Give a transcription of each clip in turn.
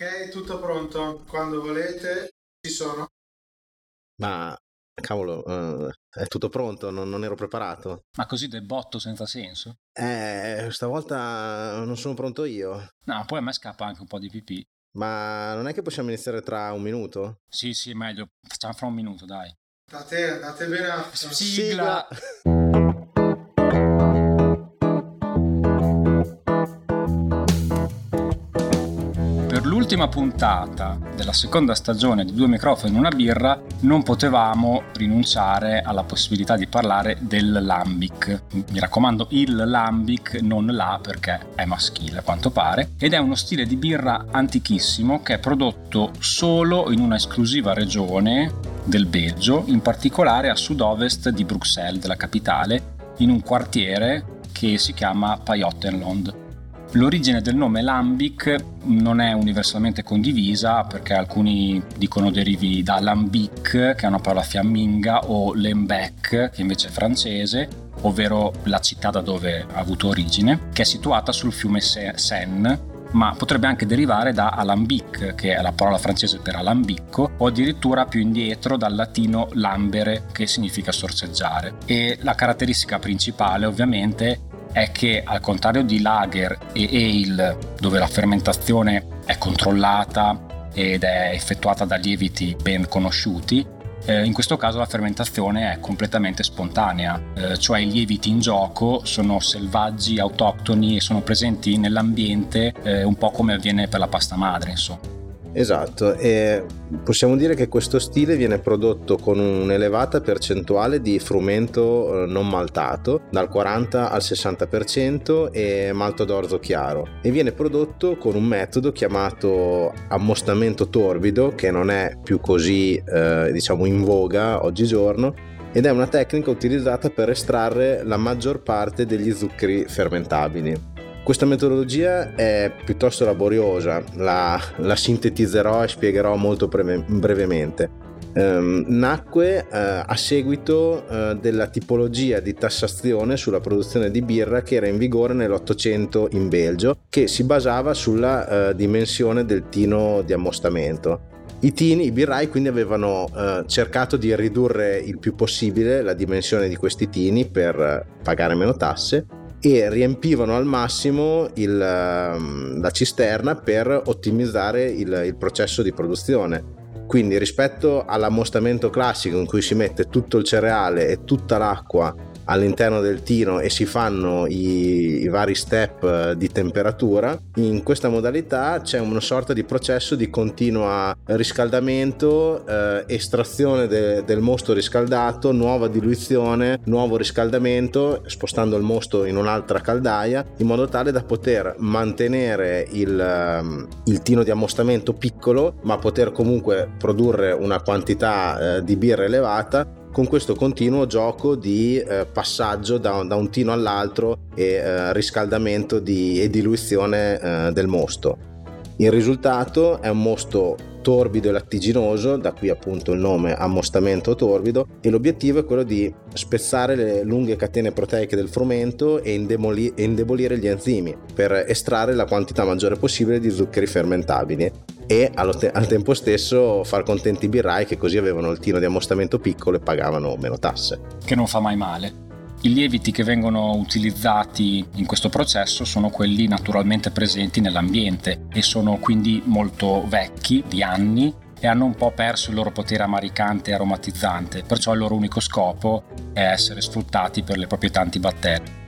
Ok, tutto pronto. Quando volete, ci sono. Ma cavolo, eh, è tutto pronto, non, non ero preparato. Ma così del botto senza senso? Eh, stavolta non sono pronto io. No, poi a me scappa anche un po' di pipì. Ma non è che possiamo iniziare tra un minuto? Sì, sì, meglio. Facciamo fra un minuto, dai. Andate, andate bene. a- Sigla. Per l'ultima puntata della seconda stagione di Due microfoni e una birra non potevamo rinunciare alla possibilità di parlare del lambic. Mi raccomando il lambic, non la perché è maschile a quanto pare, ed è uno stile di birra antichissimo che è prodotto solo in una esclusiva regione del Belgio, in particolare a sud-ovest di Bruxelles, della capitale, in un quartiere che si chiama Pajottenland. L'origine del nome lambic non è universalmente condivisa perché alcuni dicono derivi da lambic, che è una parola fiamminga, o lembec, che invece è francese, ovvero la città da dove ha avuto origine, che è situata sul fiume Se- Seine, ma potrebbe anche derivare da alambic, che è la parola francese per alambicco, o addirittura più indietro dal latino lambere, che significa sorseggiare. E la caratteristica principale, ovviamente, è che al contrario di lager e ale, dove la fermentazione è controllata ed è effettuata da lieviti ben conosciuti, eh, in questo caso la fermentazione è completamente spontanea, eh, cioè i lieviti in gioco sono selvaggi, autoctoni e sono presenti nell'ambiente eh, un po' come avviene per la pasta madre, insomma. Esatto, e possiamo dire che questo stile viene prodotto con un'elevata percentuale di frumento eh, non maltato, dal 40 al 60% e malto d'orzo chiaro, e viene prodotto con un metodo chiamato ammostamento torbido, che non è più così eh, diciamo in voga oggigiorno, ed è una tecnica utilizzata per estrarre la maggior parte degli zuccheri fermentabili. Questa metodologia è piuttosto laboriosa, la, la sintetizzerò e spiegherò molto breve, brevemente. Um, nacque uh, a seguito uh, della tipologia di tassazione sulla produzione di birra che era in vigore nell'Ottocento in Belgio, che si basava sulla uh, dimensione del tino di ammostamento. I tini, i birrai quindi avevano cercato di ridurre il più possibile la dimensione di questi tini per pagare meno tasse e riempivano al massimo il, la cisterna per ottimizzare il, il processo di produzione. Quindi rispetto all'ammostamento classico in cui si mette tutto il cereale e tutta l'acqua all'interno del tino e si fanno i, i, vari step di temperatura, in questa modalità c'è una sorta di processo di continuo riscaldamento, eh, estrazione de, del mosto riscaldato, nuova diluizione, nuovo riscaldamento, spostando il mosto in un'altra caldaia, in modo tale da poter mantenere il, il tino di ammostamento piccolo, ma poter comunque produrre una quantità eh, di birra elevata con questo continuo gioco di eh, passaggio da, da, un tino all'altro e eh, riscaldamento di, e diluizione eh, del mosto. Il risultato è un mosto torbido e lattiginoso, da qui appunto il nome ammostamento torbido, e l'obiettivo è quello di spezzare le lunghe catene proteiche del frumento e, e indebolire gli enzimi per estrarre la quantità maggiore possibile di zuccheri fermentabili e te- al tempo stesso far contenti i birrai che così avevano il tino di ammostamento piccolo e pagavano meno tasse. Che non fa mai male. I lieviti che vengono utilizzati in questo processo sono quelli naturalmente presenti nell'ambiente e sono quindi molto vecchi, di anni, e hanno un po' perso il loro potere amaricante e aromatizzante, perciò il loro unico scopo è essere sfruttati per le proprietà antibatteriche.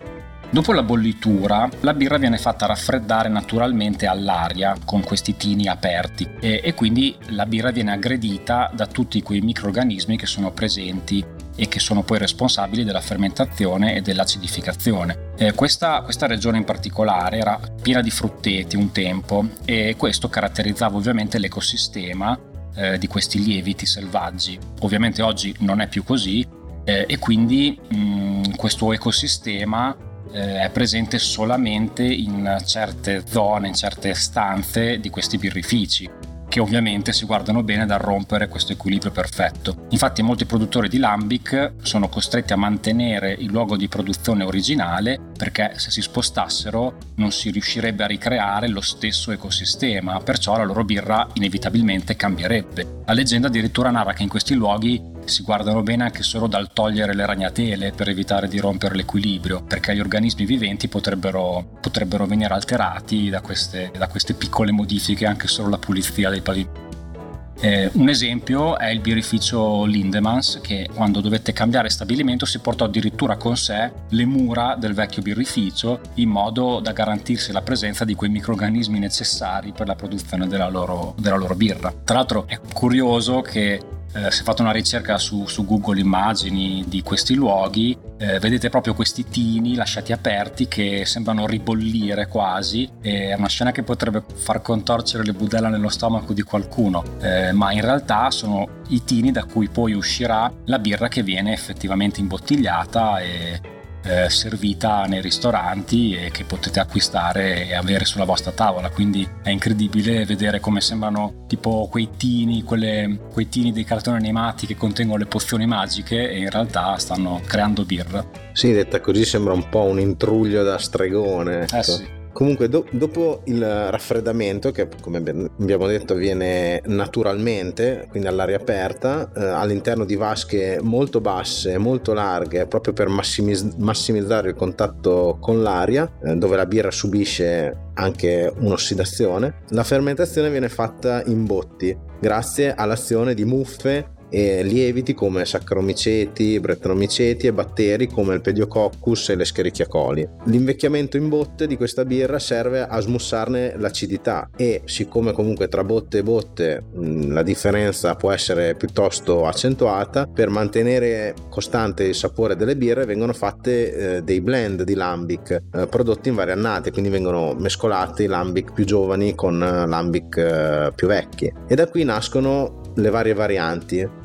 Dopo la bollitura, la birra viene fatta raffreddare naturalmente all'aria con questi tini aperti e, e, quindi la birra viene aggredita da tutti quei microrganismi che sono presenti e che sono poi responsabili della fermentazione e dell'acidificazione. Eh, questa, questa regione in particolare era piena di frutteti un tempo e questo caratterizzava ovviamente l'ecosistema eh, di questi lieviti selvaggi. Ovviamente oggi non è più così eh, e quindi mh, questo ecosistema eh, è presente solamente in certe zone, in certe stanze di questi birrifici che ovviamente si guardano bene dal rompere questo equilibrio perfetto. Infatti molti produttori di lambic sono costretti a mantenere il luogo di produzione originale perché se si spostassero non si riuscirebbe a ricreare lo stesso ecosistema, perciò la loro birra inevitabilmente cambierebbe. La leggenda addirittura narra che in questi luoghi si guardano bene anche solo dal togliere le ragnatele per evitare di rompere l'equilibrio, perché gli organismi viventi potrebbero, potrebbero venire alterati da queste, da queste piccole modifiche, anche solo la pulizia dei pavimenti. Eh, un esempio è il birrificio Lindemans che quando dovette cambiare stabilimento si portò addirittura con sé le mura del vecchio birrificio in modo da garantirsi la presenza di quei microrganismi necessari per la produzione della loro, della loro birra. Tra l'altro è curioso che eh, se fate una ricerca su, su, Google immagini di questi luoghi, eh, vedete proprio questi tini lasciati aperti che sembrano ribollire quasi. È una scena che potrebbe far contorcere le budella nello stomaco di qualcuno, eh, ma in realtà sono i tini da cui poi uscirà la birra che viene effettivamente imbottigliata e eh, servita nei ristoranti e che potete acquistare e avere sulla vostra tavola. Quindi è incredibile vedere come sembrano tipo quei tini, quelle, quei tini dei cartoni animati che contengono le pozioni magiche e in realtà stanno creando birra. Sì, detta così sembra un po' un intruglio da stregone. Eh ecco. sì. Comunque, do- dopo il raffreddamento, che come abbiamo detto avviene naturalmente, quindi all'aria aperta, eh, all'interno di vasche molto basse, molto larghe, proprio per massimiz- massimizzare il contatto con l'aria, eh, dove la birra subisce anche un'ossidazione, la fermentazione viene fatta in botti, grazie all'azione di muffe e lieviti come Saccharomiceti, Brettanomiceti e batteri come il Pediococcus e le Escherichia. L'invecchiamento in botte di questa birra serve a smussarne l'acidità e siccome comunque tra botte e botte mh, la differenza può essere piuttosto accentuata, per mantenere costante il sapore delle birre vengono fatte eh, dei blend di lambic eh, prodotti in varie annate, quindi vengono mescolati lambic più giovani con lambic eh, più vecchi e da qui nascono le varie varianti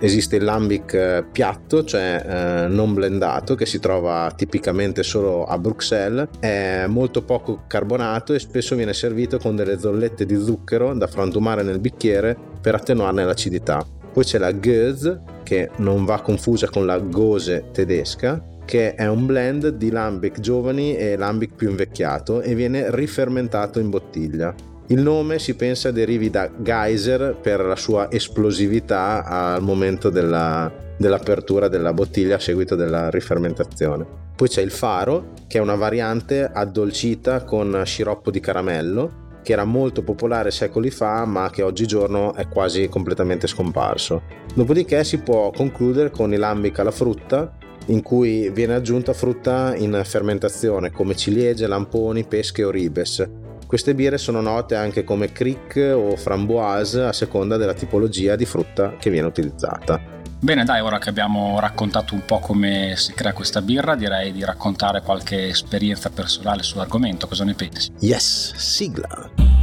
esiste il lambic eh, piatto, cioè eh, non blendato, che si trova tipicamente solo a Bruxelles, è molto poco carbonato e spesso viene servito con delle zollette di zucchero da frantumare nel bicchiere per attenuarne l'acidità. Poi c'è la Goethe, che non va confusa con la Gose tedesca, che è un blend di lambic giovani e lambic più invecchiato e viene rifermentato in bottiglia. Il nome si pensa derivi da geyser per la sua esplosività al momento della, dell'apertura della bottiglia a seguito della rifermentazione. Poi c'è il faro, che è una variante addolcita con sciroppo di caramello, che era molto popolare secoli fa, ma che oggigiorno è quasi completamente scomparso. Dopodiché si può concludere con i lambic alla frutta, in cui viene aggiunta frutta in fermentazione come ciliegie, lamponi, pesche o ribes, queste birre sono note anche come cric o framboise a seconda della tipologia di frutta che viene utilizzata. Bene, dai, ora che abbiamo raccontato un po' come si crea questa birra, direi di raccontare qualche esperienza personale sull'argomento. Cosa ne pensi? Yes, sigla!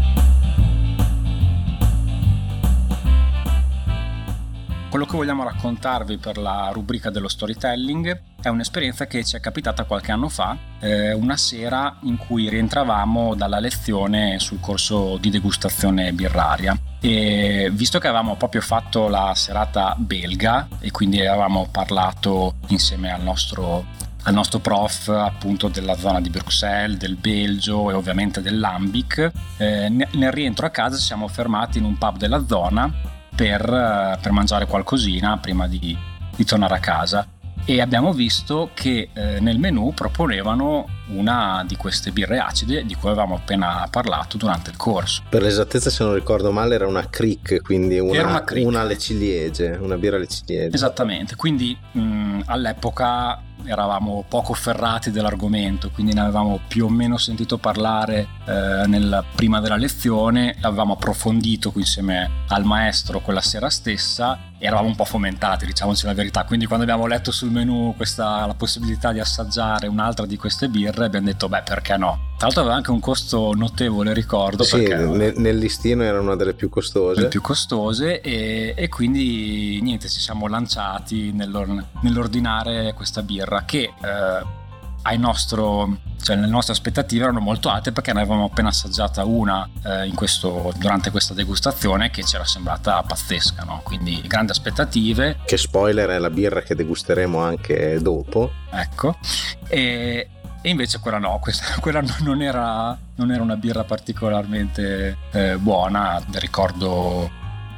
Quello che vogliamo raccontarvi per la rubrica dello storytelling è un'esperienza che ci è capitata qualche anno fa, eh, una sera in cui rientravamo dalla lezione sul corso di degustazione birraria. E visto che avevamo proprio fatto la serata belga e quindi avevamo parlato insieme al nostro al nostro prof appunto della zona di Bruxelles, del Belgio e ovviamente dell'Ambic. Eh, nel rientro a casa ci siamo fermati in un pub della zona per, eh, per mangiare qualcosina prima di, di, tornare a casa e abbiamo visto che eh, nel menù proponevano una di queste birre acide di cui avevamo appena parlato durante il corso. Per l'esattezza, se non ricordo male, era una cric, quindi una, una, cric. una alle ciliegie, una birra alle ciliegie. Esattamente, quindi mh, all'epoca eravamo poco ferrati dell'argomento, quindi ne avevamo più o meno sentito parlare eh, nel, prima della lezione, l'avevamo approfondito insieme al maestro quella sera stessa eravamo un po' fomentati, diciamoci la verità. Quindi quando abbiamo letto sul menu questa, la possibilità di assaggiare un'altra di queste birre, abbiamo detto beh perché no? Tra l'altro aveva anche un costo notevole, ricordo. Sì, nel, nel, listino era una delle più costose. Le più costose e, e quindi niente, ci siamo lanciati nell'ordinare questa birra che eh, nostro, cioè le nostre aspettative erano molto alte perché ne avevamo appena assaggiata una eh, questo, durante questa degustazione che ci era sembrata pazzesca, no? quindi grandi aspettative. Che spoiler è la birra che degusteremo anche dopo. Ecco, e, e invece quella no, questa, quella non era, non era, una birra particolarmente eh, buona, ricordo,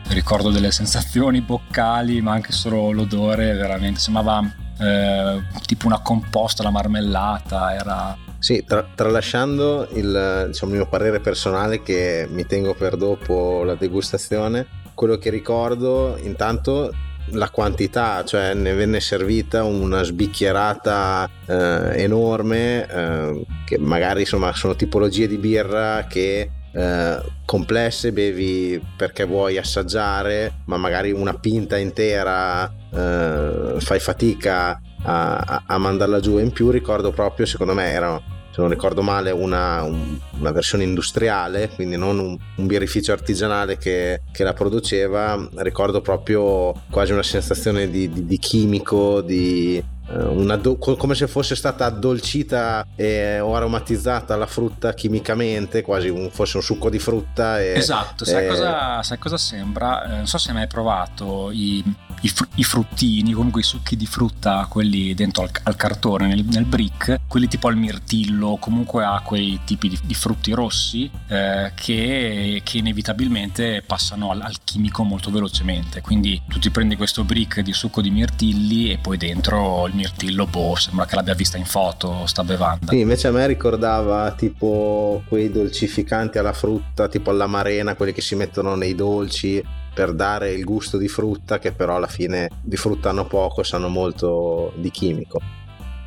ricordo delle sensazioni boccali, ma anche solo l'odore, veramente. Sembrava eh, tipo una composta, la marmellata, era... Sì, tra, tralasciando il, diciamo, il mio parere personale che mi tengo per dopo la degustazione, quello che ricordo intanto la quantità, cioè ne venne servita una sbicchierata eh, enorme, eh, che magari insomma sono tipologie di birra che eh, complesse bevi perché vuoi assaggiare, ma magari una pinta intera eh, fai fatica a, a, mandarla giù. In più ricordo proprio, secondo me erano se non ricordo male, una, un, una versione industriale, quindi non un, un birrificio artigianale che, che, la produceva. Ricordo proprio quasi una sensazione di, di, di chimico, di, do- come se fosse stata addolcita e, o aromatizzata la frutta chimicamente, quasi un, fosse un succo di frutta. E, esatto, sai, e... cosa, sai cosa sembra? Eh, non so se hai mai provato i i, fr- i, fruttini, comunque i succhi di frutta, quelli dentro al, al cartone, nel, nel, brick, quelli tipo al mirtillo, comunque ha quei tipi di, di frutti rossi eh, che, che, inevitabilmente passano al, al, chimico molto velocemente. Quindi tu ti prendi questo brick di succo di mirtilli e poi dentro il mirtillo, boh, sembra che l'abbia vista in foto, sta bevanda. Sì, invece a me ricordava tipo quei dolcificanti alla frutta, tipo all'amarena, quelli che si mettono nei dolci per dare il gusto di frutta che però alla fine di frutta hanno poco, sanno molto di chimico.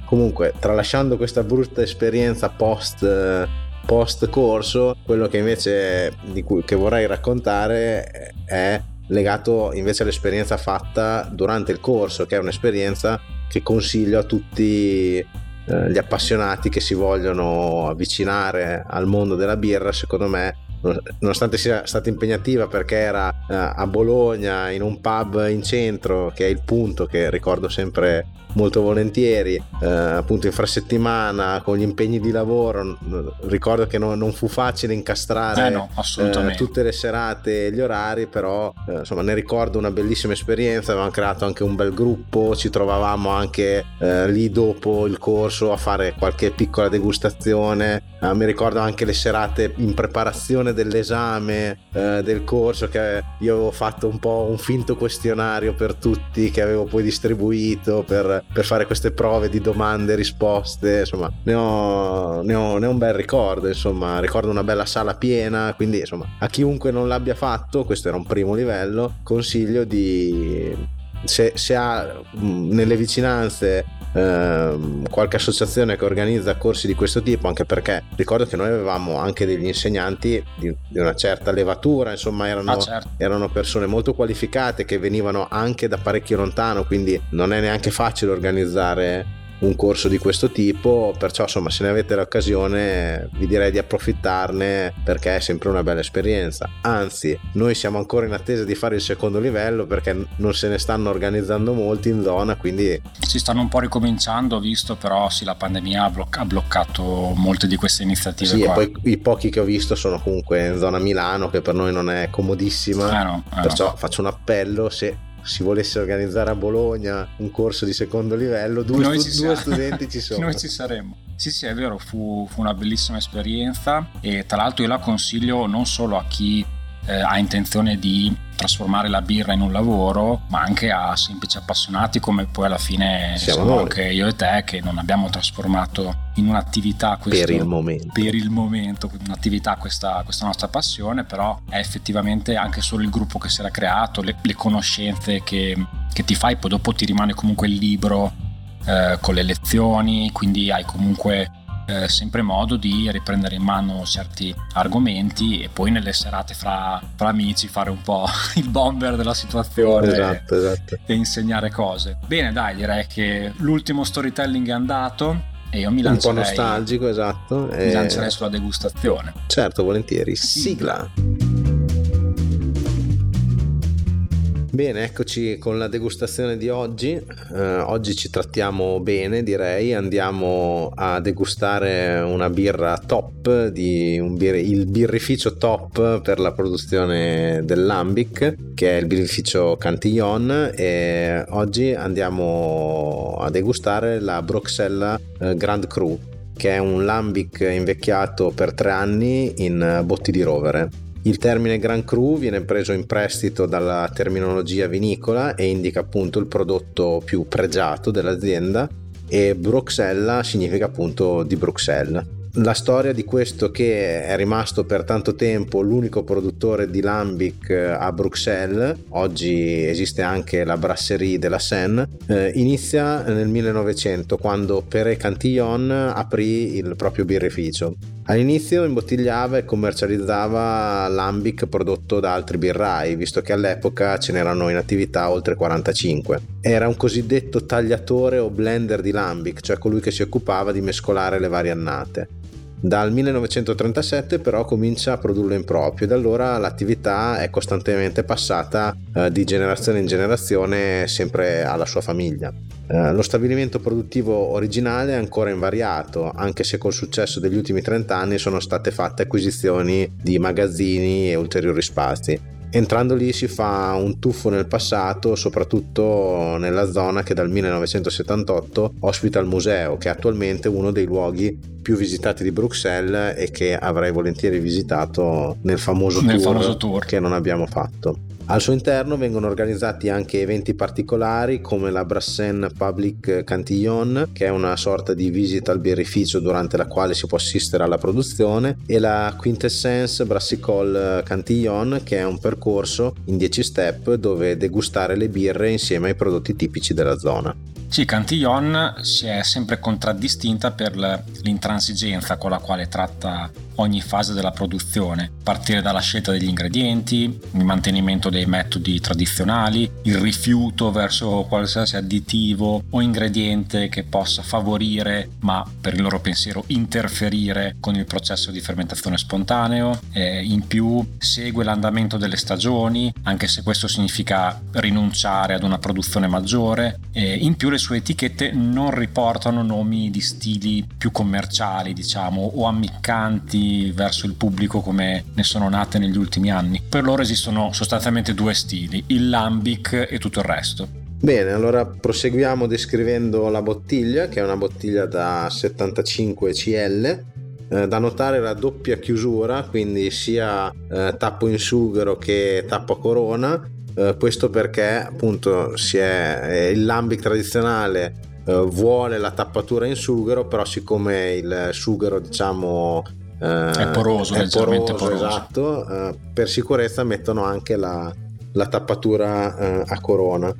Comunque, tralasciando questa brutta esperienza post, post corso, quello che invece cui, che vorrei raccontare è legato invece all'esperienza fatta durante il corso, che è un'esperienza che consiglio a tutti eh, gli appassionati che si vogliono avvicinare al mondo della birra, secondo me nonostante sia stata impegnativa perché era uh, a Bologna in un pub in centro che è il punto che ricordo sempre molto volentieri uh, appunto infrasettimana con gli impegni di lavoro ricordo che no, non fu facile incastrare eh no, uh, tutte le serate gli orari però insomma ne ricordo una bellissima esperienza. Avevamo creato anche un bel gruppo ci trovavamo anche lì dopo il corso a fare qualche piccola degustazione. Mi ricordo anche le serate in preparazione preparazione dell'esame eh, del corso che io avevo fatto un po' un finto questionario per tutti che avevo poi distribuito per, per fare queste prove di domande e risposte insomma ne ho, ne, ho, ne ho un bel ricordo insomma ricordo una bella sala piena quindi insomma a chiunque non l'abbia fatto questo era un primo livello consiglio di se, se ha nelle vicinanze Ehm, qualche associazione che organizza corsi di questo tipo, anche perché ricordo che noi avevamo anche degli insegnanti di, di una certa levatura, insomma erano, ah, certo. erano, persone molto qualificate che venivano anche da parecchio lontano, quindi non è neanche facile organizzare un corso di questo tipo, perciò insomma se ne avete l'occasione vi direi di approfittarne perché è sempre una bella esperienza. Anzi, noi siamo ancora in attesa di fare il secondo livello perché non se ne stanno organizzando molti in zona, quindi... Si stanno un po' ricominciando, visto però sì, la pandemia ha, bloc- ha bloccato molte di queste iniziative. Sì, qua. e poi i pochi che ho visto sono comunque in zona Milano, che per noi non è comodissima. Eh no, eh perciò no. faccio un appello se si volesse organizzare a Bologna un corso di secondo livello, due, stu- due studenti ci sono. Noi ci saremmo. Sì, sì, è vero, fu, fu, una bellissima esperienza e tra l'altro io la consiglio non solo a chi eh, ha intenzione di trasformare la birra in un lavoro, ma anche a semplici appassionati come poi alla fine siamo noi. anche io e te che non abbiamo trasformato in un'attività questo, per il momento, per il momento un'attività questa, questa, nostra passione, però è effettivamente anche solo il gruppo che si era creato, le, le conoscenze che, che ti fai, poi dopo ti rimane comunque il libro eh, con le lezioni, quindi hai comunque eh, sempre modo di riprendere in mano certi argomenti e poi nelle serate fra, fra amici fare un po' il bomber della situazione esatto, esatto. e insegnare cose. Bene, dai, direi che l'ultimo storytelling è andato. E io mi lancerei, un po' nostalgico, esatto. Mi e... lancerei sulla degustazione. Certo, volentieri. Sigla. Bene, eccoci con la degustazione di oggi. Eh, oggi ci trattiamo bene, direi. Andiamo a degustare una birra top, di bir- il birrificio top per la produzione dell'Ambic, che è il birrificio Cantillon. E oggi andiamo a degustare la Broxella eh, Grand Cru che è un lambic invecchiato per tre anni in botti di rovere. Il termine Grand Cru viene preso in prestito dalla terminologia vinicola e indica appunto il prodotto più pregiato dell'azienda e Bruxella significa appunto di Bruxelles la storia di questo che è rimasto per tanto tempo l'unico produttore di lambic eh, a Bruxelles, oggi esiste anche la brasserie della Seine, eh, inizia nel 1900 quando Pere Cantillon aprì il proprio birrificio. All'inizio imbottigliava e commercializzava lambic prodotto da altri birrai, visto che all'epoca ce n'erano in attività oltre 45. Era un cosiddetto tagliatore o blender di lambic, cioè colui che si occupava di mescolare le varie annate. Dal 1937 però comincia a produrlo in proprio e da allora l'attività è costantemente passata eh, di generazione in generazione sempre alla sua famiglia. Eh, lo stabilimento produttivo originale è ancora invariato, anche se col successo degli ultimi 30 anni sono state fatte acquisizioni di magazzini e ulteriori spazi. Entrando lì si fa un tuffo nel passato, soprattutto nella zona che dal 1978 ospita il museo, che è attualmente uno dei luoghi più visitati di Bruxelles e che avrei volentieri visitato nel famoso, nel tour, famoso tour che non abbiamo fatto. Al suo interno vengono organizzati anche eventi particolari come la Brassen Public Cantillon, che è una sorta di visita al birrificio durante la quale si può assistere alla produzione, e la Quintessence Brassicole Cantillon, che è un percorso in 10 step dove degustare le birre insieme ai prodotti tipici della zona. Sì, Cantillon si è sempre contraddistinta per l'intransigenza con la quale tratta ogni fase della produzione, partire dalla scelta degli ingredienti, il mantenimento dei metodi tradizionali, il rifiuto verso qualsiasi additivo o ingrediente che possa favorire, ma per il loro pensiero interferire con il processo di fermentazione spontaneo. Eh, in più segue l'andamento delle stagioni, anche se questo significa rinunciare ad una produzione maggiore. Eh, in più le sue etichette non riportano nomi di stili più commerciali, diciamo, o ammiccanti verso il pubblico come ne sono nate negli ultimi anni. Per loro esistono sostanzialmente due stili, il lambic e tutto il resto. Bene, allora proseguiamo descrivendo la bottiglia, che è una bottiglia da 75 cl. Eh, da notare la doppia chiusura, quindi sia eh, tappo in sughero che tappo a corona. Eh, questo perché appunto è, eh, il lambic tradizionale eh, vuole la tappatura in sughero, però siccome il sughero diciamo è poroso, è leggermente poroso, poroso. Esatto, eh, per sicurezza mettono anche la, la tappatura eh, a corona.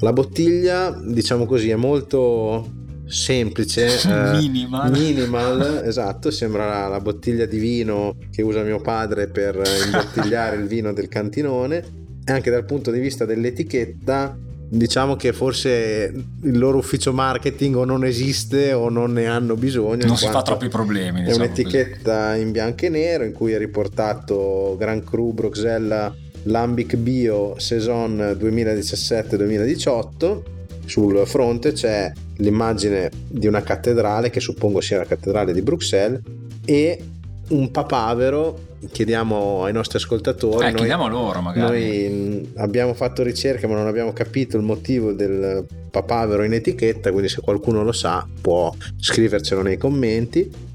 La bottiglia, diciamo così, è molto semplice, eh, minimal. minimal, esatto, sembra la, la, bottiglia di vino che usa mio padre per imbottigliare il vino del cantinone e anche dal punto di vista dell'etichetta diciamo che forse il loro ufficio marketing o non esiste o non ne hanno bisogno. Non si fa troppi problemi. Diciamo è un'etichetta così. in bianco e nero in cui è riportato Grand Cru Bruxelles Lambic Bio Saison 2017-2018. Sul fronte c'è l'immagine di una cattedrale che suppongo sia la cattedrale di Bruxelles e un papavero chiediamo ai nostri ascoltatori. Eh, chiediamo loro magari. Noi abbiamo fatto ricerche ma non abbiamo capito il motivo del papavero in etichetta, quindi se qualcuno lo sa può scrivercelo nei commenti.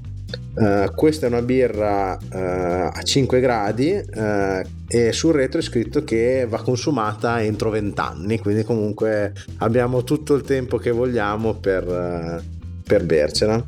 Uh, questa è una birra uh, a 5 gradi uh, e sul retro è scritto che va consumata entro 20 anni, quindi comunque abbiamo tutto il tempo che vogliamo per, per bercela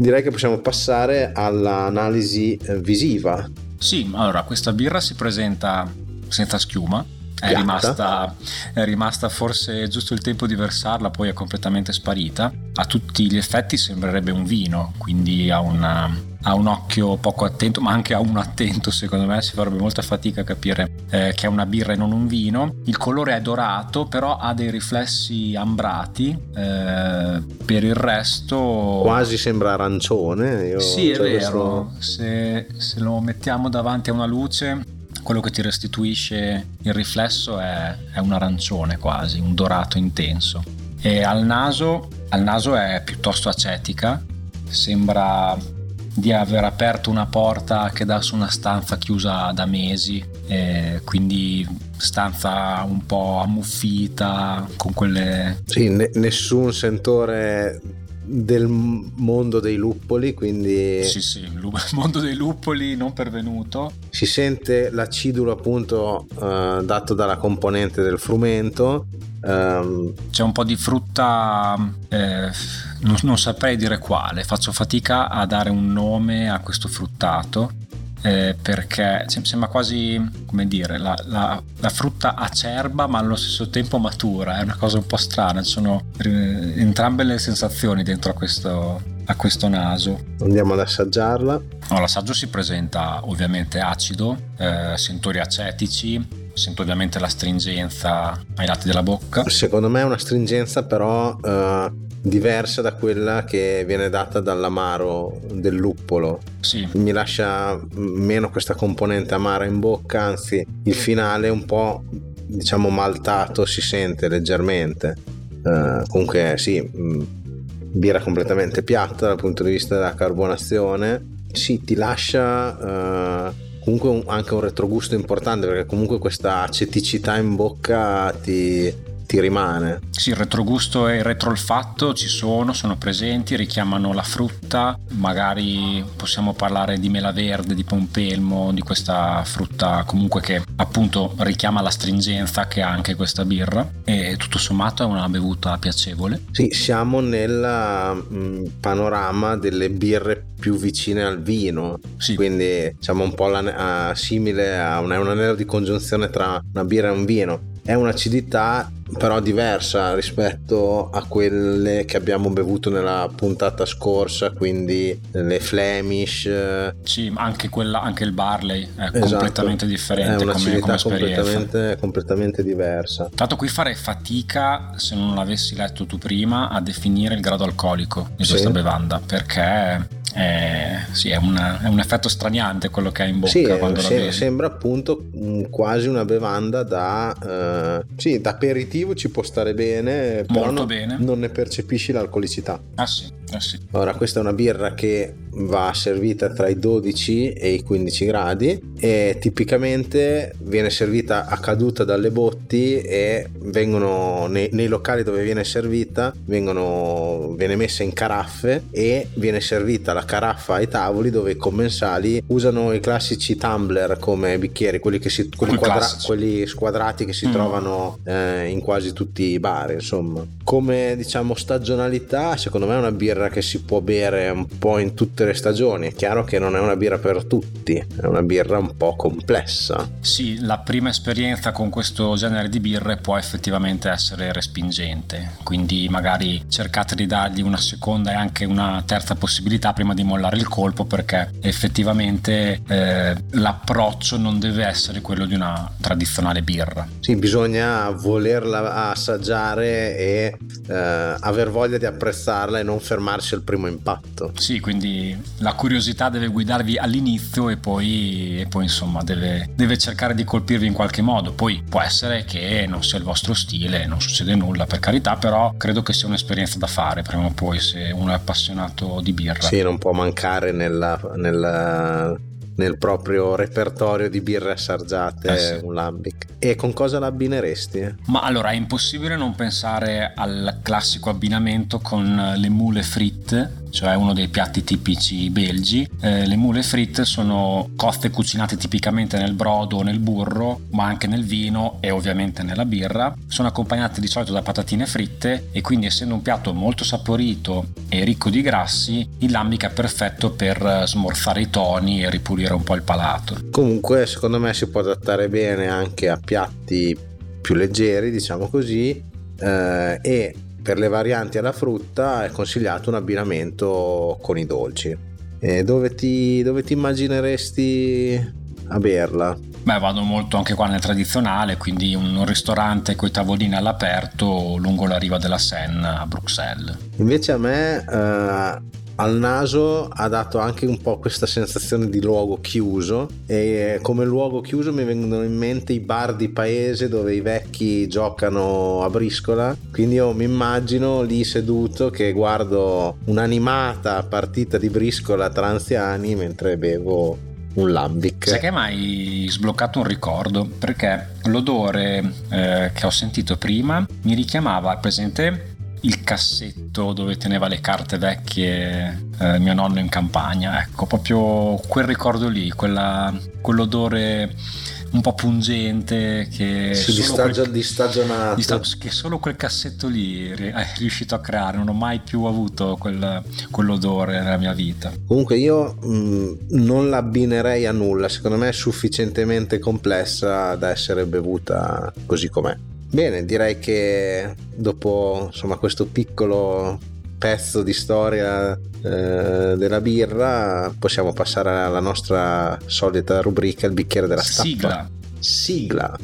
direi che possiamo passare all'analisi eh, visiva. Sì, allora questa birra si presenta senza schiuma, è rimasta, è rimasta, forse giusto il tempo di versarla, poi è completamente sparita. A tutti gli effetti sembrerebbe un vino, quindi ha una, ha un occhio poco attento, ma anche a uno attento, secondo me si farebbe molta fatica a capire eh, che è una birra e non un vino. Il colore è dorato, però ha dei riflessi ambrati. Eh, per il resto. Quasi sembra arancione. Io sì, è vero. Questo... Se, se lo mettiamo davanti a una luce quello che ti restituisce il riflesso è, è, un arancione quasi, un dorato intenso. E al naso, al naso è piuttosto acetica, sembra di aver aperto una porta che dà su una stanza chiusa da mesi, quindi stanza un po' ammuffita con quelle... Sì, ne- nessun sentore del mondo dei luppoli, quindi... Sì, sì, il mondo dei luppoli non pervenuto. Si sente l'acidulo appunto uh, dato dalla componente del frumento. Um... C'è un po' di frutta, eh, non, non saprei dire quale, faccio fatica a dare un nome a questo fruttato eh, perché sembra quasi come dire la, la, la, frutta acerba ma allo stesso tempo matura. È una cosa un po' strana. Ci sono eh, entrambe le sensazioni dentro a questo, a questo naso. Andiamo ad assaggiarla. No, l'assaggio si presenta ovviamente acido eh, sentori acetici sento ovviamente la stringenza ai lati della bocca. Secondo me è una stringenza però eh, diversa da quella che viene data dall'amaro del luppolo. Sì. Mi lascia meno questa componente amara in bocca, anzi il finale un po' diciamo maltato si sente leggermente. Uh, comunque sì, mh, birra completamente piatta dal punto di vista della carbonazione. Sì, ti lascia... Uh, comunque un, anche un retrogusto importante perché comunque questa aceticità in bocca ti, ti rimane. Sì, il retrogusto e il retroolfatto ci sono, sono presenti, richiamano la frutta, magari possiamo parlare di mela verde, di pompelmo, di questa frutta comunque che appunto richiama la stringenza che ha anche questa birra e tutto sommato è una bevuta piacevole. Sì, siamo nel mm, panorama delle birre più vicine al vino, sì. quindi siamo un po' la, uh, simile a un, un anello di congiunzione tra una birra e un vino è un'acidità però diversa rispetto a quelle che abbiamo bevuto nella puntata scorsa, quindi le Flemish. Sì, anche, quella, anche il Barley è esatto. completamente differente. È un'acidità come, come completamente, completamente, diversa. Tanto qui farei fatica, se non l'avessi letto tu prima, a definire il grado alcolico di questa sì. bevanda, perché è, sì, è, una, è, un effetto straniante quello che ha in bocca sì, quando se, la sembra appunto quasi una bevanda da uh, sì, da aperitivo ci può stare bene molto però non, bene. non ne percepisci l'alcolicità. Ah sì, ah sì. Ora questa è una birra che va servita tra i 12 e i 15 gradi e tipicamente viene servita a caduta dalle botti e vengono nei, nei locali dove viene servita vengono, viene messa in caraffe e viene servita la caraffa ai tavoli dove i commensali usano i classici tumbler come bicchieri quelli, che si, quelli, quadra, quelli squadrati che si mm. trovano eh, in quasi tutti i bar insomma. Come diciamo stagionalità secondo me è una birra che si può bere un po' in tutte tutte le stagioni. È chiaro che non è una birra per tutti, è una birra un po' complessa. Sì, la prima esperienza con questo genere di birre può effettivamente essere respingente, quindi magari cercate di dargli una seconda e anche una terza possibilità prima di mollare il colpo perché effettivamente eh, l'approccio non deve essere quello di una tradizionale birra. Sì, bisogna volerla assaggiare e eh, aver voglia di apprezzarla e non fermarsi al primo impatto. Sì, quindi la curiosità deve guidarvi all'inizio e poi, e poi insomma deve, deve, cercare di colpirvi in qualche modo. Poi può essere che non sia il vostro stile, non succede nulla per carità, però credo che sia un'esperienza da fare prima o poi se uno è appassionato di birra. Sì, non può mancare nella, nella nel proprio repertorio di birre assaggiate eh sì. un lambic. E con cosa l'abbineresti? Ma allora è impossibile non pensare al classico abbinamento con le mule fritte cioè uno dei piatti tipici belgi. Eh, le mule fritte sono coste cucinate tipicamente nel brodo o nel burro, ma anche nel vino e ovviamente nella birra. Sono accompagnate di solito da patatine fritte e quindi essendo un piatto molto saporito e ricco di grassi, il lambic è perfetto per smorzare i toni e ripulire un po' il palato. Comunque secondo me si può adattare bene anche a piatti più leggeri, diciamo così, eh, e per le varianti alla frutta è consigliato un abbinamento con i dolci. E dove, ti, dove ti immagineresti a berla? Beh, vado molto anche qua nel tradizionale, quindi un ristorante con i tavolini all'aperto lungo la riva della Seine a Bruxelles. Invece a me eh, al naso ha dato anche un po' questa sensazione di luogo chiuso e come luogo chiuso mi vengono in mente i bar di paese dove i vecchi giocano a briscola quindi io mi immagino lì seduto che guardo un'animata partita di briscola tra anziani mentre bevo un lambic. Sai che mai sbloccato un ricordo? Perché l'odore eh, che ho sentito prima mi richiamava, presente il cassetto dove teneva le carte vecchie eh, mio nonno in campagna. Ecco, proprio quel ricordo lì, quella, quell'odore un po' pungente che, sì, di, stagio, quel, di stagionato di sta, che solo quel cassetto lì è riuscito a creare non ho mai più avuto quel, quell'odore nella mia vita comunque io mh, mm, non l'abbinerei a nulla secondo me è sufficientemente complessa da essere bevuta così com'è bene direi che dopo insomma questo piccolo pezzo di storia eh, della birra possiamo passare alla nostra solita rubrica il bicchiere della staffa. Sigla. Sigla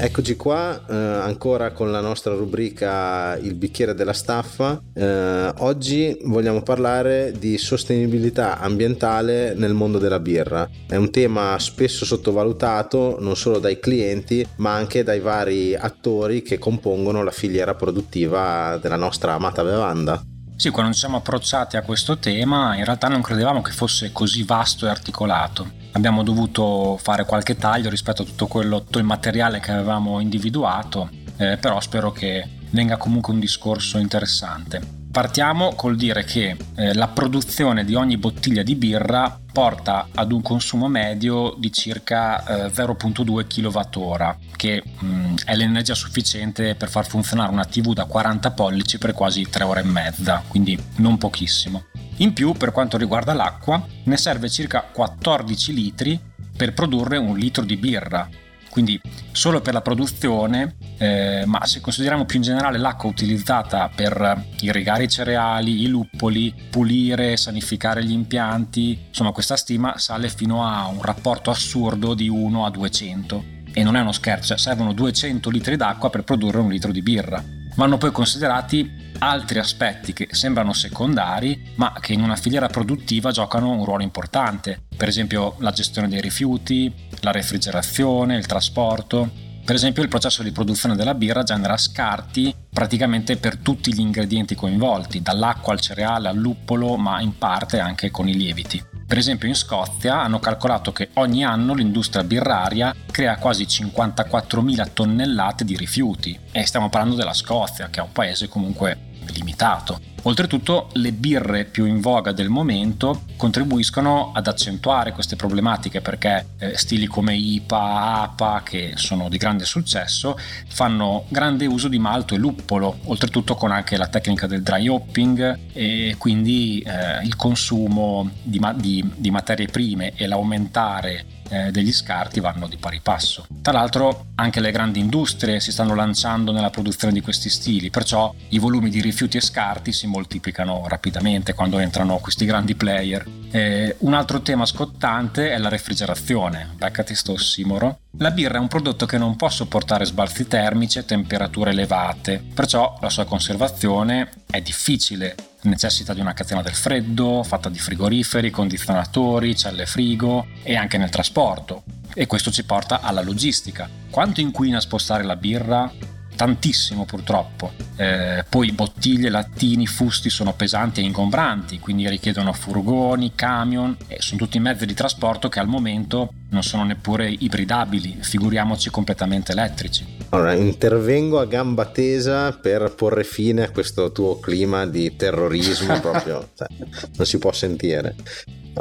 Eccoci qua, eh, ancora con la nostra rubrica Il bicchiere della staffa. Eh, oggi vogliamo parlare di sostenibilità ambientale nel mondo della birra. È un tema spesso sottovalutato non solo dai clienti, ma anche dai vari attori che compongono la filiera produttiva della nostra amata bevanda. Sì, quando ci siamo approcciati a questo tema in realtà non credevamo che fosse così vasto e articolato. Abbiamo dovuto fare qualche taglio rispetto a tutto quello, tutto il materiale che avevamo individuato, eh, però spero che venga comunque un discorso interessante. Partiamo col dire che eh, la produzione di ogni bottiglia di birra porta ad un consumo medio di circa eh, 0.2 kWh, che mh, mm, è l'energia sufficiente per far funzionare una TV da 40 pollici per quasi 3 ore e mezza, quindi non pochissimo. In più, per quanto riguarda l'acqua, ne serve circa 14 litri per produrre un litro di birra, quindi solo per la produzione, eh, ma se consideriamo più in generale l'acqua utilizzata per irrigare i cereali, i luppoli, pulire, sanificare gli impianti, insomma questa stima sale fino a un rapporto assurdo di 1 a 200. E non è uno scherzo, cioè servono 200 litri d'acqua per produrre un litro di birra. Vanno poi considerati altri aspetti che sembrano secondari, ma che in una filiera produttiva giocano un ruolo importante, per esempio la gestione dei rifiuti, la refrigerazione, il trasporto. Per esempio il processo di produzione della birra genera scarti praticamente per tutti gli ingredienti coinvolti, dall'acqua al cereale al luppolo, ma in parte anche con i lieviti. Per esempio in Scozia hanno calcolato che ogni anno l'industria birraria crea quasi 54.000 tonnellate di rifiuti e stiamo parlando della Scozia, che è un paese comunque limitato. Oltretutto le birre più in voga del momento contribuiscono ad accentuare queste problematiche perché eh, stili come IPA, APA, che sono di grande successo, fanno grande uso di malto e luppolo, oltretutto con anche la tecnica del dry hopping e quindi eh, il consumo di, di, di materie prime e l'aumentare eh, degli scarti vanno di pari passo. Tra l'altro anche le grandi industrie si stanno lanciando nella produzione di questi stili, perciò i volumi di rifiuti e scarti si moltiplicano rapidamente quando entrano questi grandi player. Eh, un altro tema scottante è la refrigerazione, beccati sto ossimoro. La birra è un prodotto che non può sopportare sbalzi termici e temperature elevate, perciò la sua conservazione è difficile necessita di una catena del freddo fatta di frigoriferi, condizionatori, celle frigo e anche nel trasporto. E questo ci porta alla logistica. Quanto inquina spostare la birra? Tantissimo purtroppo. Eh, poi bottiglie, lattini, fusti sono pesanti e ingombranti, quindi richiedono furgoni, camion e sono tutti mezzi di trasporto che al momento non sono neppure ibridabili, figuriamoci completamente elettrici. Allora, intervengo a gamba tesa per porre fine a questo tuo clima di terrorismo proprio, cioè, non si può sentire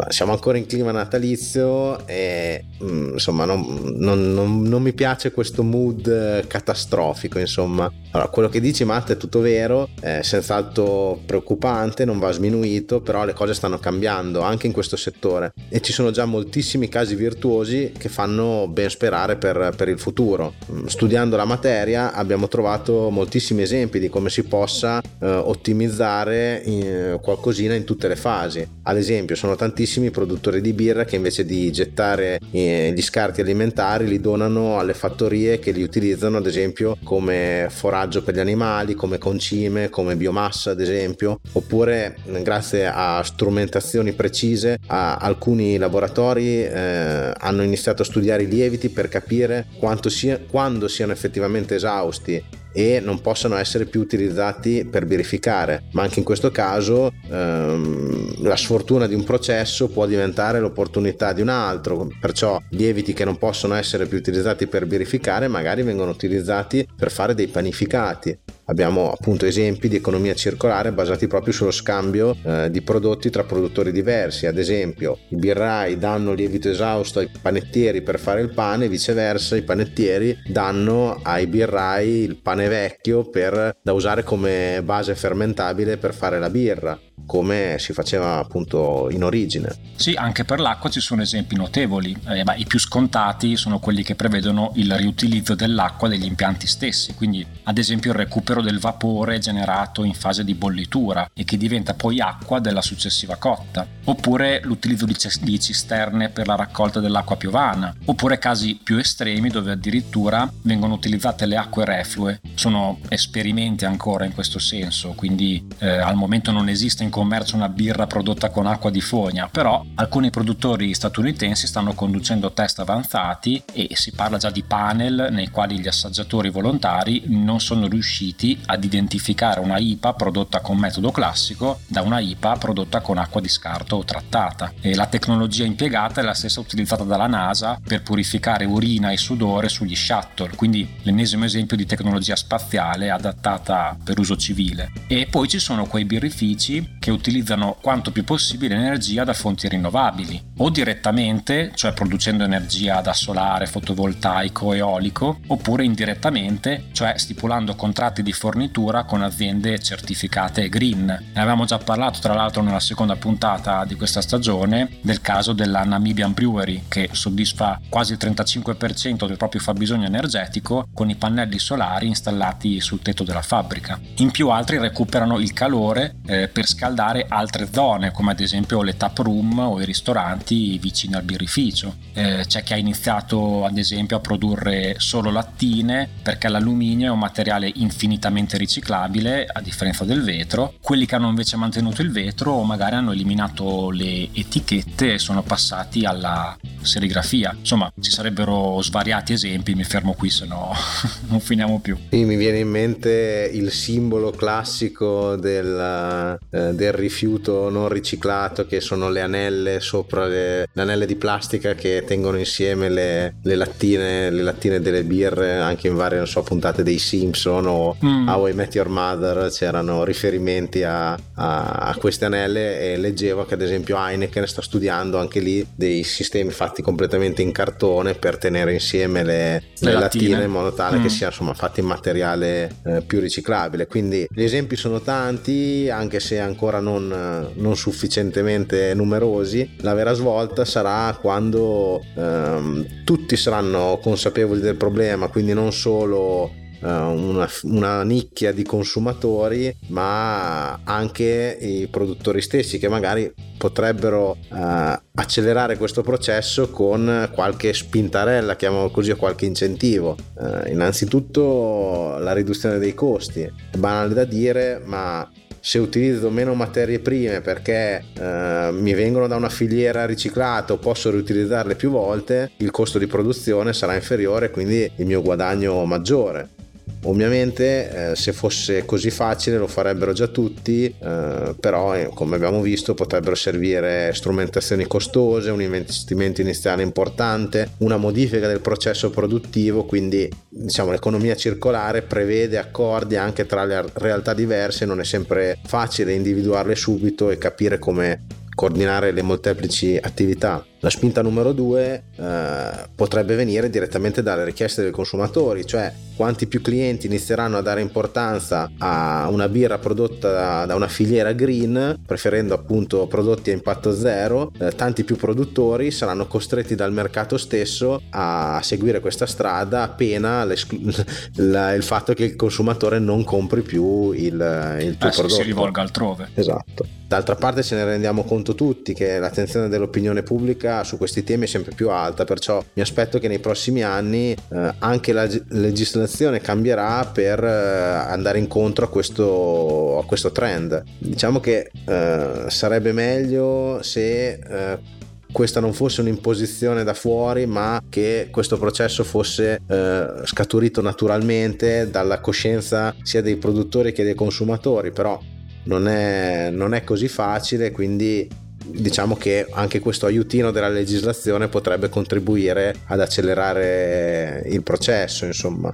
siamo ancora in clima natalizio e mm, insomma non, non, non, non, mi piace questo mood catastrofico insomma. Allora, quello che dici Matt è tutto vero è senz'altro preoccupante non va sminuito però le cose stanno cambiando anche in questo settore. E ci sono già moltissimi casi virtuosi che fanno ben sperare per, per il futuro. Mm, studiando la materia abbiamo trovato moltissimi esempi di come si possa eh, ottimizzare in, qualcosina in tutte le fasi. Ad esempio sono tantissimi tantissimi produttori di birra che invece di gettare eh, gli scarti alimentari li donano alle fattorie che li utilizzano ad esempio come foraggio per gli animali, come concime, come biomassa ad esempio, oppure grazie a strumentazioni precise alcuni laboratori eh, hanno iniziato a studiare i lieviti per capire sia, quando siano effettivamente esausti e non possono essere più utilizzati per verificare, ma anche in questo caso ehm, la sfortuna di un processo può diventare l'opportunità di un altro, perciò lieviti che non possono essere più utilizzati per verificare magari vengono utilizzati per fare dei panificati abbiamo appunto esempi di economia circolare basati proprio sullo scambio eh, di prodotti tra produttori diversi. Ad esempio, i birrai danno lievito esausto ai panettieri per fare il pane, viceversa i panettieri danno ai birrai il pane vecchio per, da usare come base fermentabile per fare la birra come si faceva appunto in origine. Sì, anche per l'acqua ci sono esempi notevoli. Eh, beh, I più scontati sono quelli che prevedono il riutilizzo dell'acqua degli impianti stessi, quindi ad esempio il recupero del vapore generato in fase di bollitura e che diventa poi acqua della successiva cotta, oppure l'utilizzo di cisterne per la raccolta dell'acqua piovana, oppure casi più estremi dove addirittura vengono utilizzate le acque reflue. Sono esperimenti ancora in questo senso, quindi eh, al momento non esiste in commercio una birra prodotta con acqua di fogna, però alcuni produttori statunitensi stanno conducendo test avanzati e si parla già di panel nei quali gli assaggiatori volontari non sono riusciti ad identificare una IPA prodotta con metodo classico da una IPA prodotta con acqua di scarto o trattata. E la tecnologia impiegata è la stessa utilizzata dalla NASA per purificare urina e sudore sugli shuttle, quindi l'ennesimo esempio di tecnologia spaziale adattata per uso civile. E poi ci sono quei birrifici che utilizzano quanto più possibile energia da fonti rinnovabili o direttamente, cioè producendo energia da solare, fotovoltaico, eolico, oppure indirettamente, cioè stipulando contratti di fornitura con aziende certificate green. Ne avevamo già parlato tra l'altro nella seconda puntata di questa stagione del caso della Namibian Brewery che soddisfa quasi il 35% del proprio fabbisogno energetico con i pannelli solari installati sul tetto della fabbrica. In più altri recuperano il calore eh, per scaldare altre zone, come ad esempio le tap room o i ristoranti vicini al birrificio. Eh, c'è chi ha iniziato ad esempio a produrre solo lattine perché l'alluminio è un materiale infinitamente riciclabile a differenza del vetro. Quelli che hanno invece mantenuto il vetro magari hanno eliminato le etichette e sono passati alla serigrafia. Insomma, ci sarebbero svariati esempi, mi fermo qui se no non finiamo più. Sì, mi viene in mente il simbolo classico del, eh, del rifiuto non riciclato che sono le anelle sopra le, le anelle di plastica che tengono insieme le, le, lattine, le lattine delle birre anche in varie so, puntate dei Simpson o mm. How I Met Your Mother c'erano riferimenti a, a, a queste anelle e leggevo che ad esempio Heineken sta studiando anche lì dei sistemi fatti completamente in cartone per tenere insieme le, le lattine. lattine. in modo tale mm. che sia insomma fatti in materiale eh, più riciclabile quindi gli esempi sono tanti anche se ancora non, non sufficientemente numerosi, la vera svolta sarà quando ehm, tutti saranno consapevoli del problema, quindi non solo eh, una, una, nicchia di consumatori, ma anche i produttori stessi che magari potrebbero uh, accelerare questo processo con qualche spintarella, chiamiamolo così, o qualche incentivo. Uh, innanzitutto la riduzione dei costi. È banale da dire, ma se utilizzo meno materie prime perché eh, mi vengono da una filiera riciclata o posso riutilizzarle più volte, il costo di produzione sarà inferiore, quindi il mio guadagno maggiore. Ovviamente eh, se fosse così facile lo farebbero già tutti, eh, però eh, come abbiamo visto potrebbero servire strumentazioni costose, un investimento iniziale importante, una modifica del processo produttivo, quindi diciamo l'economia circolare prevede accordi anche tra le realtà diverse, non è sempre facile individuarle subito e capire come coordinare le molteplici attività. La spinta numero due eh, potrebbe venire direttamente dalle richieste dei consumatori, cioè quanti più clienti inizieranno a dare importanza a una birra prodotta da, una filiera green, preferendo appunto prodotti a impatto zero, eh, tanti più produttori saranno costretti dal mercato stesso a seguire questa strada appena il fatto che il consumatore non compri più il, il tuo eh, prodotto. Si rivolga altrove. Esatto. D'altra parte ce ne rendiamo conto tutti che l'attenzione dell'opinione pubblica pubblica su questi temi è sempre più alta, perciò mi aspetto che nei prossimi anni eh, anche la legislazione cambierà per eh, andare incontro a questo, a questo, trend. Diciamo che eh, sarebbe meglio se eh, questa non fosse un'imposizione da fuori, ma che questo processo fosse eh, scaturito naturalmente dalla coscienza sia dei produttori che dei consumatori, però non è, non è così facile, quindi diciamo che anche questo aiutino della legislazione potrebbe contribuire ad accelerare il processo, insomma.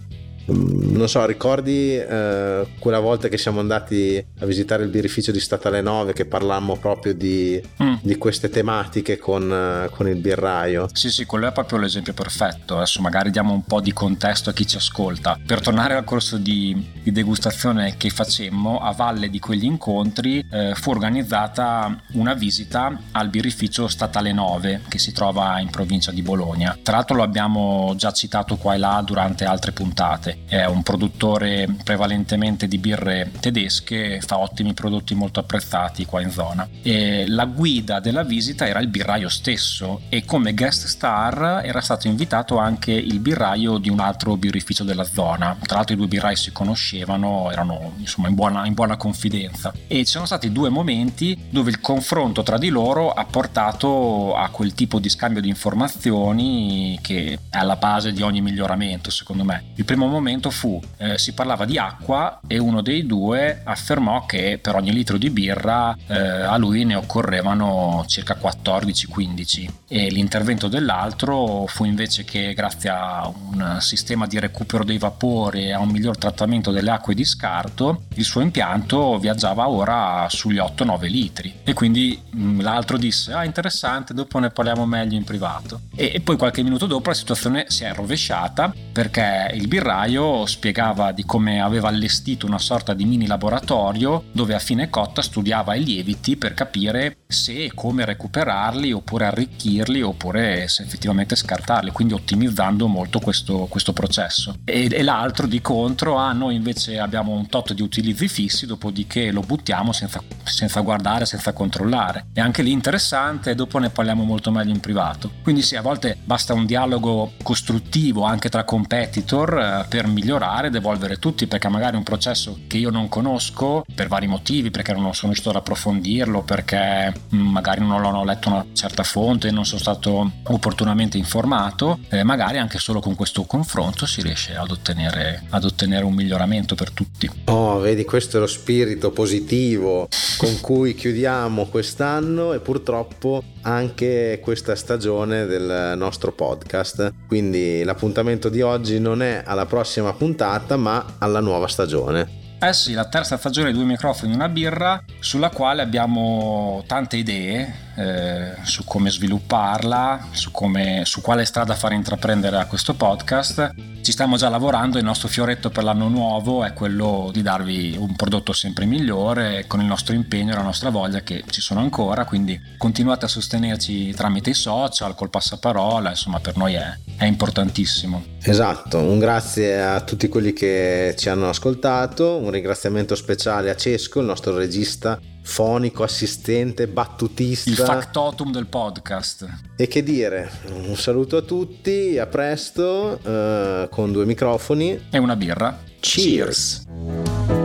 Mm, non so, ricordi eh, quella volta che siamo andati a visitare il birrificio di Statale 9 che parlammo proprio di, mm. di queste tematiche con, eh, con, il birraio? Sì, sì, quello è proprio l'esempio perfetto. Adesso magari diamo un po' di contesto a chi ci ascolta. Per tornare al corso di, di degustazione che facemmo, a valle di quegli incontri eh, fu organizzata una visita al birrificio Statale 9 che si trova in provincia di Bologna. Tra l'altro lo abbiamo già citato qua e là durante altre puntate. È un produttore prevalentemente di birre tedesche, fa ottimi prodotti molto apprezzati qua in zona. E la guida della visita era il birraio stesso e come guest star era stato invitato anche il birraio di un altro birrificio della zona. Tra l'altro i due birrai si conoscevano, erano insomma in buona, in buona confidenza. E ci sono stati due momenti dove il confronto tra di loro ha portato a quel tipo di scambio di informazioni che è alla base di ogni miglioramento, secondo me. Il primo momento fu eh, si parlava di acqua e uno dei due affermò che per ogni litro di birra eh, a lui ne occorrevano circa 14-15 e l'intervento dell'altro fu invece che grazie a un sistema di recupero dei vapori e a un miglior trattamento delle acque di scarto il suo impianto viaggiava ora sugli 8-9 litri. E quindi mh, mm, l'altro disse ah interessante dopo ne parliamo meglio in privato. E, e poi qualche minuto dopo la situazione si è rovesciata perché il birraio spiegava di come aveva allestito una sorta di mini laboratorio dove a fine cotta studiava i lieviti per capire se e come recuperarli oppure arricchirli oppure se effettivamente scartarli, quindi ottimizzando molto questo, questo processo. E, e, l'altro di contro, ah noi invece abbiamo un tot di utilizzi fissi, dopodiché lo buttiamo senza, senza guardare, senza controllare. E anche lì interessante, dopo ne parliamo molto meglio in privato. Quindi sì, a volte basta un dialogo costruttivo anche tra competitor eh, per migliorare ed evolvere tutti, perché magari un processo che io non conosco per vari motivi, perché non sono riuscito ad approfondirlo, perché magari non ho letto una certa fonte, non sono stato opportunamente informato, eh, magari anche solo con questo confronto si riesce ad ottenere, ad ottenere un miglioramento per tutti. Oh, vedi, questo è lo spirito positivo con cui chiudiamo quest'anno e purtroppo anche questa stagione del nostro podcast. Quindi l'appuntamento di oggi non è alla prossima puntata, ma alla nuova stagione. Eh sì, la terza stagione due microfoni e una birra, sulla quale abbiamo tante idee eh, su come svilupparla, su, come, su quale strada fare intraprendere a questo podcast. Ci stiamo già lavorando, il nostro fioretto per l'anno nuovo è quello di darvi un prodotto sempre migliore con il nostro impegno e la nostra voglia che ci sono ancora, quindi continuate a sostenerci tramite i social, col passaparola, insomma per noi è, è importantissimo. Esatto, un grazie a tutti quelli che ci hanno ascoltato, un ringraziamento speciale a Cesco, il nostro regista fonico, assistente, battutista. Il factotum del podcast. E che dire, un saluto a tutti, a presto, uh, con due microfoni. E una birra. Cheers. Cheers.